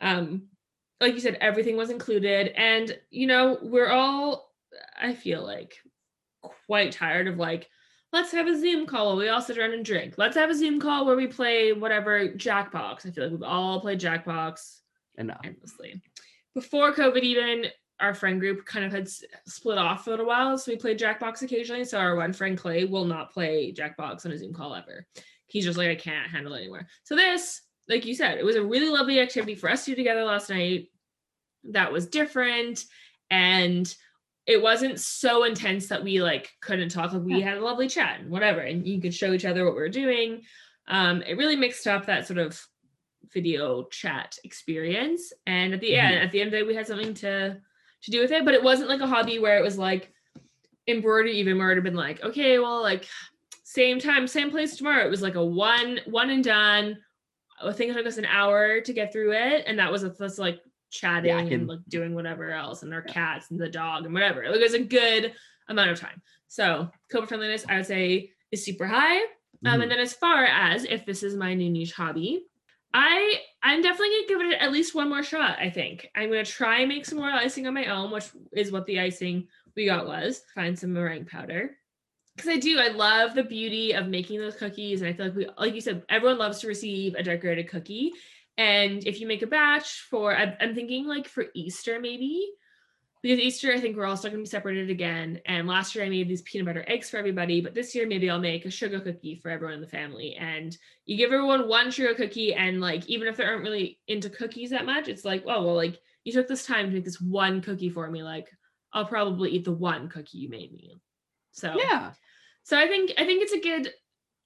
Um, like you said, everything was included. And, you know, we're all, I feel like, quite tired of like, let's have a Zoom call where we all sit around and drink. Let's have a Zoom call where we play whatever Jackbox. I feel like we've all played Jackbox enough endlessly. Before COVID, even our friend group kind of had split off for a little while. So we played Jackbox occasionally. So our one friend Clay will not play Jackbox on a Zoom call ever. He's just like, I can't handle it anymore. So this, like you said, it was a really lovely activity for us to do together last night. That was different. And it wasn't so intense that we like couldn't talk. Like we had a lovely chat and whatever. And you could show each other what we were doing. Um, it really mixed up that sort of video chat experience. And at the mm-hmm. end, at the end of the day, we had something to to do with it, but it wasn't like a hobby where it was like embroidery even where it had been like, okay, well, like same time, same place tomorrow. It was like a one, one and done. I think it took us an hour to get through it. And that was us like chatting yeah, and like doing whatever else and our yeah. cats and the dog and whatever. Like, It was a good amount of time. So COVID friendliness, I would say is super high. Um, mm-hmm. and then as far as if this is my new niche hobby, I I'm definitely gonna give it at least one more shot. I think I'm gonna try and make some more icing on my own, which is what the icing we got was. Find some meringue powder because I do. I love the beauty of making those cookies, and I feel like we, like you said, everyone loves to receive a decorated cookie. And if you make a batch for, I'm, I'm thinking like for Easter maybe, because Easter I think we're all still gonna be separated again. And last year I made these peanut butter eggs for everybody, but this year maybe I'll make a sugar cookie for everyone in the family. And you give everyone one sugar cookie, and like even if they aren't really into cookies that much, it's like, oh well, like you took this time to make this one cookie for me, like I'll probably eat the one cookie you made me. So Yeah. so I think I think it's a good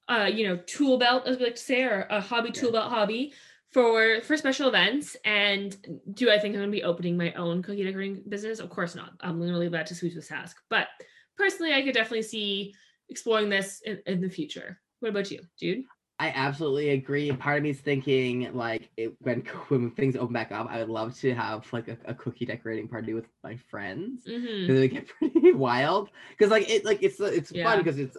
uh you know tool belt as we like to say or a hobby tool belt hobby for for special events and do I think I'm going to be opening my own cookie decorating business? Of course not. I'm going to leave that to Sweets by Sask. But personally I could definitely see exploring this in, in the future. What about you, Jude? I absolutely agree. Part of me is thinking like it, when when things open back up, I would love to have like a, a cookie decorating party with my friends. Mm-hmm. because they get pretty wild. Because like it like it's it's Yeah. fun because it's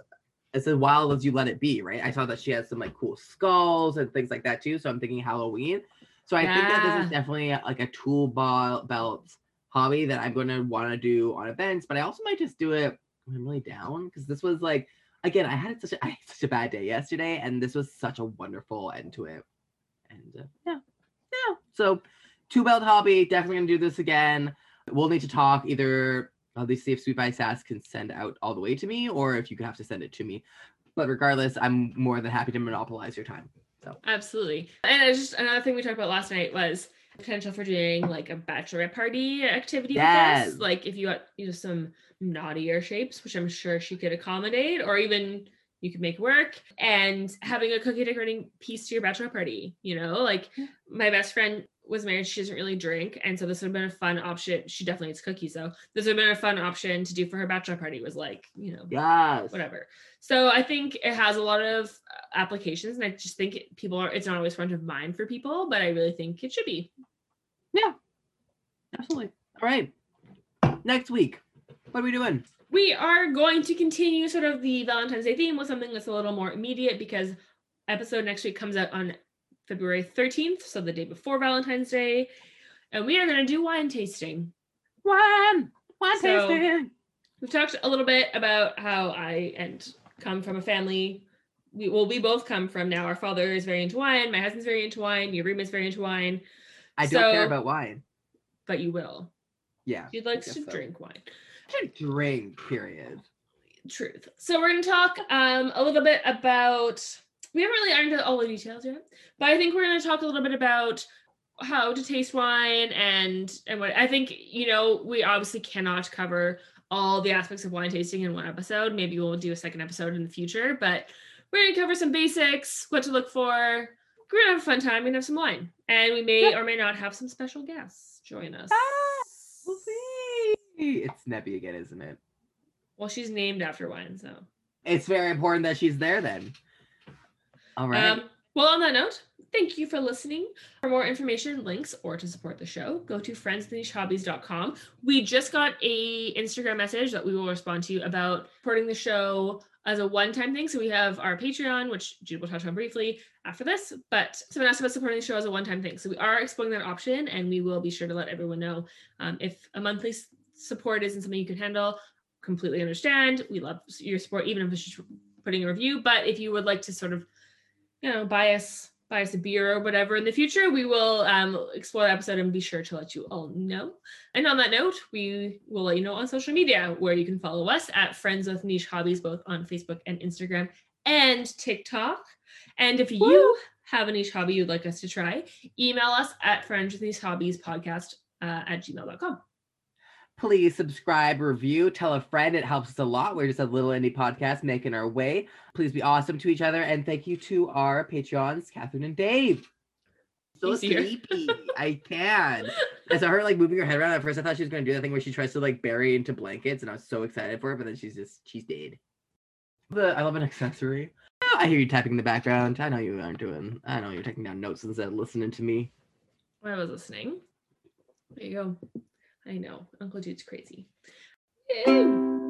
as wild as you let it be, right? I saw that she has some like cool skulls and things like that too. So I'm thinking Halloween. So I think that this is definitely like a tool ball belt hobby that I'm gonna want to do on events, but I also might just do it when I'm really down because this was like again I had such a I had such a bad day yesterday, and this was such a wonderful end to it. And uh, yeah, yeah. So two belt hobby, definitely gonna do this again. We'll need to talk either at least see if Sweets by Sask can send out all the way to me, or if you could have to send it to me. But regardless, I'm more than happy to monopolize your time. So absolutely. And it's just another thing we talked about last night was potential for doing like a bachelorette party activity with Yes. us. Like if you got you know some naughtier shapes, which I'm sure she could accommodate, or even you could make work, and having a cookie decorating piece to your bachelorette party. You know, like my best friend was married, she doesn't really drink, and so this would have been a fun option. She definitely eats cookies though. This would have been a fun option to do for her bachelor party. Was like, you know, Yes. whatever. So I think it has a lot of uh, applications, and I just think people are. It's not always front of mind for people, but I really think it should be. Yeah, absolutely. All right. Next week, what are we doing? We are going to continue sort of the Valentine's Day theme with something that's a little more immediate because episode next week comes out on February 13th, so the day before Valentine's Day, and we are going to do wine tasting. Wine. Wine So- tasting. We've talked a little bit about how I and come from a family. We well, we both come from now. Our father is very into wine. My husband's very into wine. Your is very into wine. I don't care about wine. but you will. Yeah. He likes guess to so. drink wine. I drink. Period. Truth. So we're going to talk um, a little bit about. We haven't really ironed out all the details yet, but I think we're going to talk a little bit about how to taste wine and and what I think. You know, we obviously cannot cover all the aspects of wine tasting in one episode. Maybe we'll do a second episode in the future, but we're going to cover some basics, what to look for. We're going to have a fun time and have some wine, and we may or may not have some special guests join us. Ah, We'll see. It's Nebby again, isn't it? Well, she's named after wine, so. It's very important that she's there then. All right. Um, well, on that note, thank you for listening. For more information, links, or to support the show, go to friendsnichehobbies.com. We just got a Instagram message that we will respond to about supporting the show as a one-time thing. So we have our Patreon, which Jude will touch on briefly after this, but someone asked about supporting the show as a one-time thing. So we are exploring that option and we will be sure to let everyone know um, if a monthly s- support isn't something you can handle. Completely understand. We love your support, even if it's just putting a review. But if you would like to sort of you know, buy us buy us a beer or whatever in the future, we will um, explore the episode and be sure to let you all know. And on that note, we will let you know on social media where you can follow us at Friends with Niche Hobbies, both on Facebook and Instagram and TikTok. And if you Woo! have a niche hobby you'd like us to try, email us at Friends with Niche Hobbies podcast uh, at gmail.com. Please subscribe, review, tell a friend. It helps us a lot. We're just a little indie podcast making our way. Please be awesome to each other. And thank you to our Patreons, Catherine and Dave. So sleepy. I can. I saw her like moving her head around. At first, I thought she was going to do that thing where she tries to like bury into blankets. And I was so excited for it. But then she's just, she's dead. The, I love an accessory. Oh, I hear you tapping in the background. I know you aren't doing, I know you're taking down notes instead of listening to me. I was listening. There you go. I know. Uncle Jude's crazy. Ew.